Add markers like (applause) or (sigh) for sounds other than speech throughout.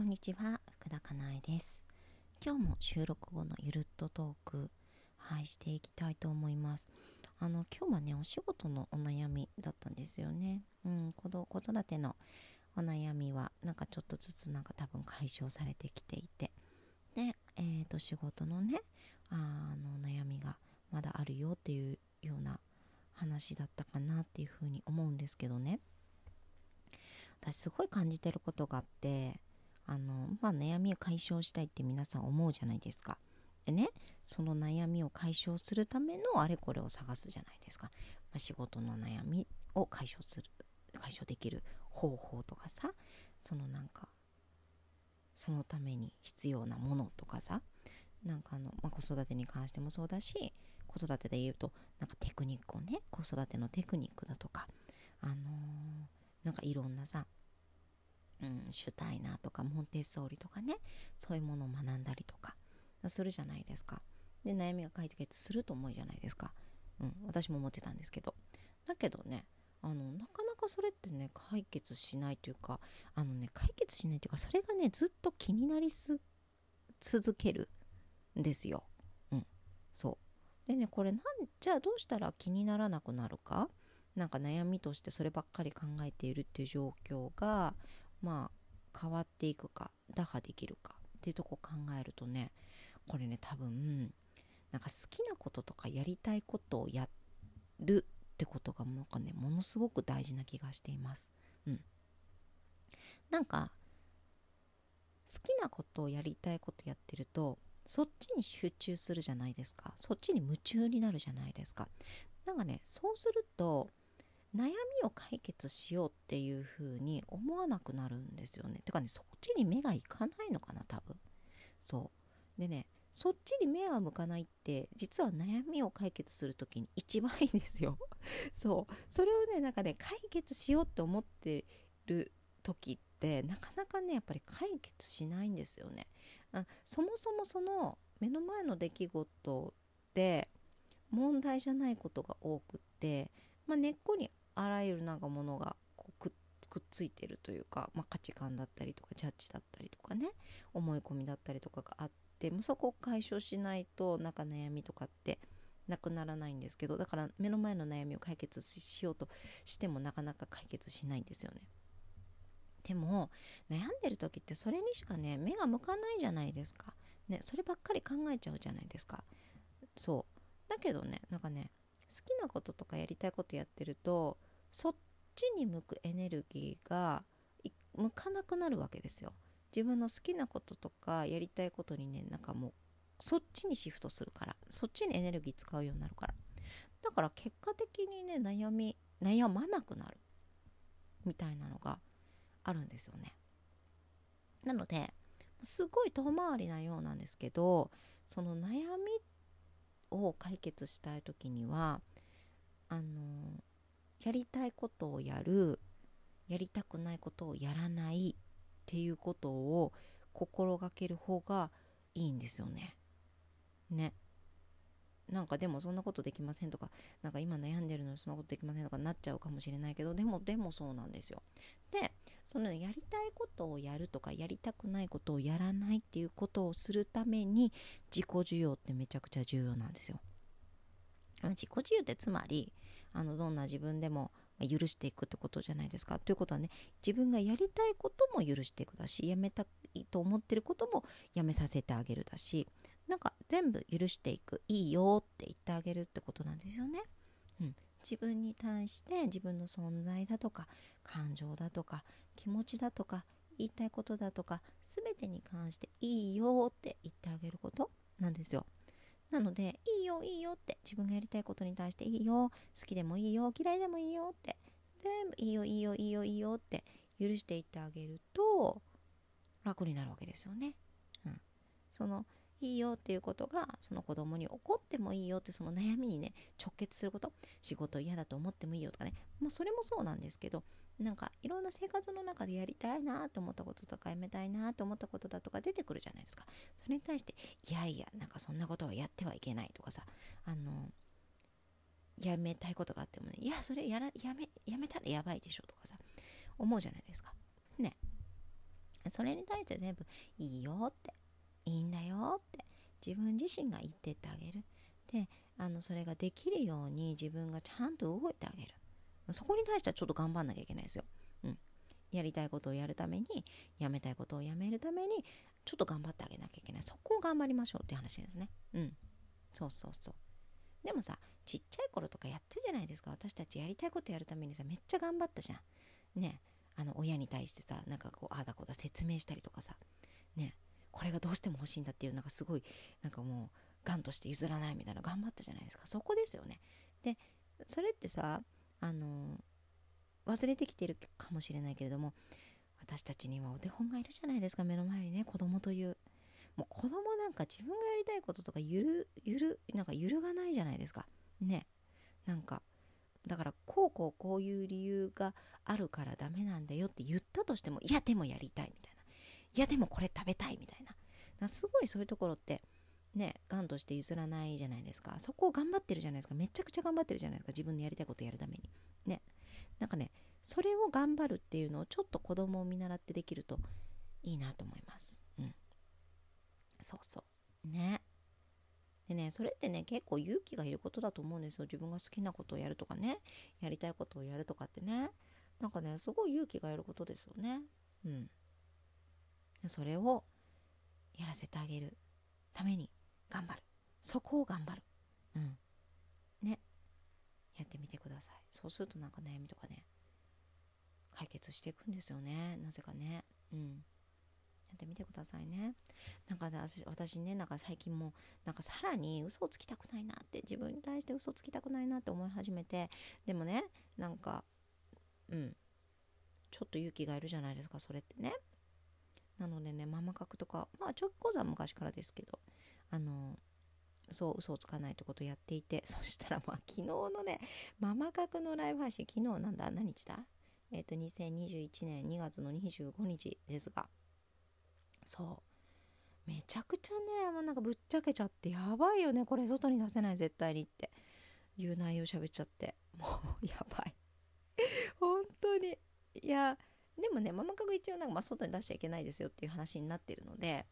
こんにちは福田かなえです。今日も収録後のゆるっとトークはいしていきたいと思います。あの今日はねお仕事のお悩みだったんですよね。うん子育てのお悩みはなんかちょっとずつなんか多分解消されてきていて。でえー、と仕事のねあの悩みがまだあるよっていうような話だったかなっていうふうに思うんですけどね。私すごい感じてることがあってあの、まあ、悩みを解消したいって皆さん思うじゃないですか。でね、その悩みを解消するためのあれこれを探すじゃないですか。まあ、仕事の悩みを解消する、解消できる方法とかさ、そのなんか、そのために必要なものとかさ、なんかあの、まあ、子育てに関してもそうだし、子育てで言うと、なんかテクニックをね、子育てのテクニックだとか、あのー、なんかいろんなさ、うん、シュタイナーとかモンテッソーリとかねそういうものを学んだりとかするじゃないですか。で悩みが解決すると思うじゃないですか、うん、私も思ってたんですけど。だけどねあのなかなかそれってね解決しないというかあのね解決しないというかそれがねずっと気になりす続けるんですよ。うん、そう。でねこれなんじゃあどうしたら気にならなくなるか？なんか悩みとしてそればっかり考えているっていう状況がまあ変わっていくか打破できるかっていうとこ考えるとねこれね多分なんか好きなこととかやりたいことをやるってことがなんかねものすごく大事な気がしています。うん、なんか好きなことをやりたいことやってるとそっちに集中するじゃないですか。そっちに夢中になるじゃないですか。なんかねそうすると悩みを解決しようっていう風に思わなくなるんですよね。てかね、そっちに目がいかないのかな、多分。そう。でね、そっちに目が向かないって、実は悩みを解決する時に一番いいんですよ。(laughs) そう。それをね、なんかね、解決しようって思ってる時って、なかなかね、やっぱり解決しないんですよね。あそもそもその目の前の出来事で問題じゃないことが多くって、まあ、根っこにあらゆるなんかものがこうくっついてるというか、まあ、価値観だったりとかジャッジだったりとかね思い込みだったりとかがあって、まあ、そこを解消しないとなんか悩みとかってなくならないんですけどだから目の前の悩みを解決しようとしてもなかなか解決しないんですよね。でも悩んでる時ってそれにしかね目が向かないじゃないですか。ね、そればっかり考えちゃうじゃないですか。そうだけどねなんかね好きなこととかやりたいことやってるとそっちに向くエネルギーが向かなくなるわけですよ。自分の好きなこととかやりたいことにねなんかもうそっちにシフトするから。そっちにエネルギー使うようになるから。だから結果的にね悩み悩まなくなるみたいなのがあるんですよね。なのですごい遠回りなようなんですけどその悩みを解決したい時にはあのやりたいことをやるやりたくないことをやらないっていうことを心がける方がいいんですよね。ね。なんかでもそんなことできませんとか、なんか今悩んでるのにそんなことできませんとかなっちゃうかもしれないけど、でも、でもそうなんですよ。で、そのやりたいことをやるとか、やりたくないことをやらないっていうことをするために、自己需要ってめちゃくちゃ重要なんですよ。自己自由ってつまり、あの、どんな自分でも許していくってことじゃないですか。ということはね、自分がやりたいことも許していくだし、やめたいと思ってることもやめさせてあげるだし、なんか全部許していくいいよって言ってあげるってことなんですよね。うん、自分に対して自分の存在だとか感情だとか気持ちだとか言いたいことだとか全てに関していいよって言ってあげることなんですよ。なのでいいよいいよって自分がやりたいことに対していいよ好きでもいいよ嫌いでもいいよって全部いいよいいよいいよいいよって許していってあげると楽になるわけですよね。うん、そのいいよっていうことがその子供に怒ってもいいよってその悩みにね直結すること仕事嫌だと思ってもいいよとかね。まあそれもそうなんですけどなんかいろんな生活の中でやりたいなと思ったこととかやめたいなと思ったことだとか出てくるじゃないですか。それに対していやいやなんかそんなことはやってはいけないとかさあのやめたいことがあってもねいやそれやらやめやめたらやばいでしょとかさ思うじゃないですか。ね。そそれに対して全部いいよっていいんだよって自分自身が言ってってあげる。であのそれができるように自分がちゃんと動いてあげる。そこに対してはちょっと頑張んなきゃいけないですよ、うん、やりたいことをやるためにやめたいことをやめるためにちょっと頑張ってあげなきゃいけない。そこを頑張りましょうっていう話ですね。うん。そうそうそう。でもさちっちゃい頃とかやってるじゃないですか。私たちやりたいことやるためにさめっちゃ頑張ったじゃん。ね。あの親に対してさなんかこうああだこうだ説明したりとかさ。ね。これがどうしても欲しいんだっていうなんかすごいなんかもうがんとして譲らないみたいな頑張ったじゃないですか。そこですよね。でそれってさあの忘れてきてるかもしれないけれども私たちにはお手本がいるじゃないですか目の前にね子供という。もう子供なんか自分がやりたいこととかゆるゆるなんか揺るがないじゃないですか。ね。なんかだからこうこうこういう理由があるからダメなんだよって言ったとしてもいやでもやりたいみたいな。いやでもこれ食べたいみたいな。すごいそういうところってねがんとして譲らないじゃないですか。そこを頑張ってるじゃないですか。めちゃくちゃ頑張ってるじゃないですか。自分のやりたいことやるために。ね。なんかねそれを頑張るっていうのをちょっと子供を見習ってできるといいなと思います。うん。そうそう。ね。でねそれってね結構勇気がいることだと思うんですよ。自分が好きなことをやるとかね。やりたいことをやるとかってね。なんかねすごい勇気がいることですよね。うん。それをやらせてあげるために頑張る。そこを頑張る。うん。ね。やってみてください。そうするとなんか悩みとかね解決していくんですよね。なぜかね。うん。やってみてくださいね。なんか、ね、私ねなんか最近もなんかさらに嘘をつきたくないなって自分に対して嘘をつきたくないなって思い始めてでもねなんかうん。ちょっと勇気がいるじゃないですかそれってね。なのでねママ角とかまあ直講座は昔からですけどあのそう嘘をつかないってことをやっていて (laughs) そしたらまあ昨日のねママ角のライブ配信昨日なんだ何日だ？えっ、ー、と2021年2月の25日ですが。そう。めちゃくちゃねもうなんかぶっちゃけちゃってやばいよねこれ外に出せない絶対にって。いう内容喋っちゃって。もうやばい。(laughs) 本当に。いやでもねママ角一応なんかま外に出しちゃいけないですよっていう話になってるので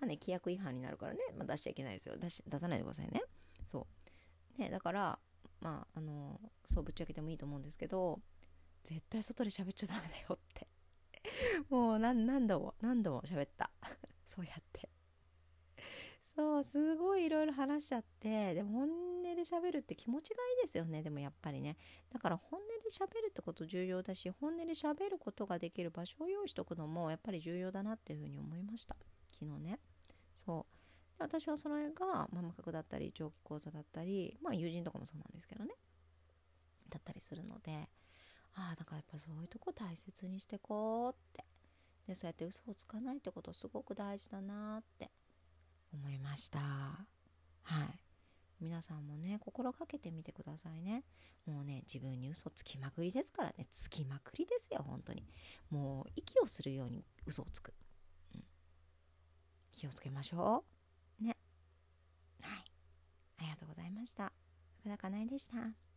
まあね、規約違反になるからね、まあ、出しちゃいけないですよ。出し出さないでくださいね。そう。ねだからまああのそうぶっちゃけてもいいと思うんですけど絶対外で喋っちゃダメだよって。(laughs) もう何何度も何度も喋った。(laughs) そうやって。そうすごいいろいろ話しちゃってでも本音で喋るって気持ちがいいですよねでもやっぱりね。だから本音で喋るってこと重要だし本音で喋ることができる場所を用意しとくのもやっぱり重要だなっていうふうに思いました。昨日ね。そう。で私はその絵がママ角だったり長期講座だったりまあ友人とかもそうなんですけどね。だったりするのでああだからやっぱそういうとこ大切にしてこうって。でそうやって嘘をつかないってことすごく大事だなって思いました。はい。皆さんもね心がけてみてくださいねもうね自分に嘘つきまくりですからねつきまくりですよ本当にもう息をするように嘘をつく気をつけましょう。ね。はい。ありがとうございました。福田かなえでした。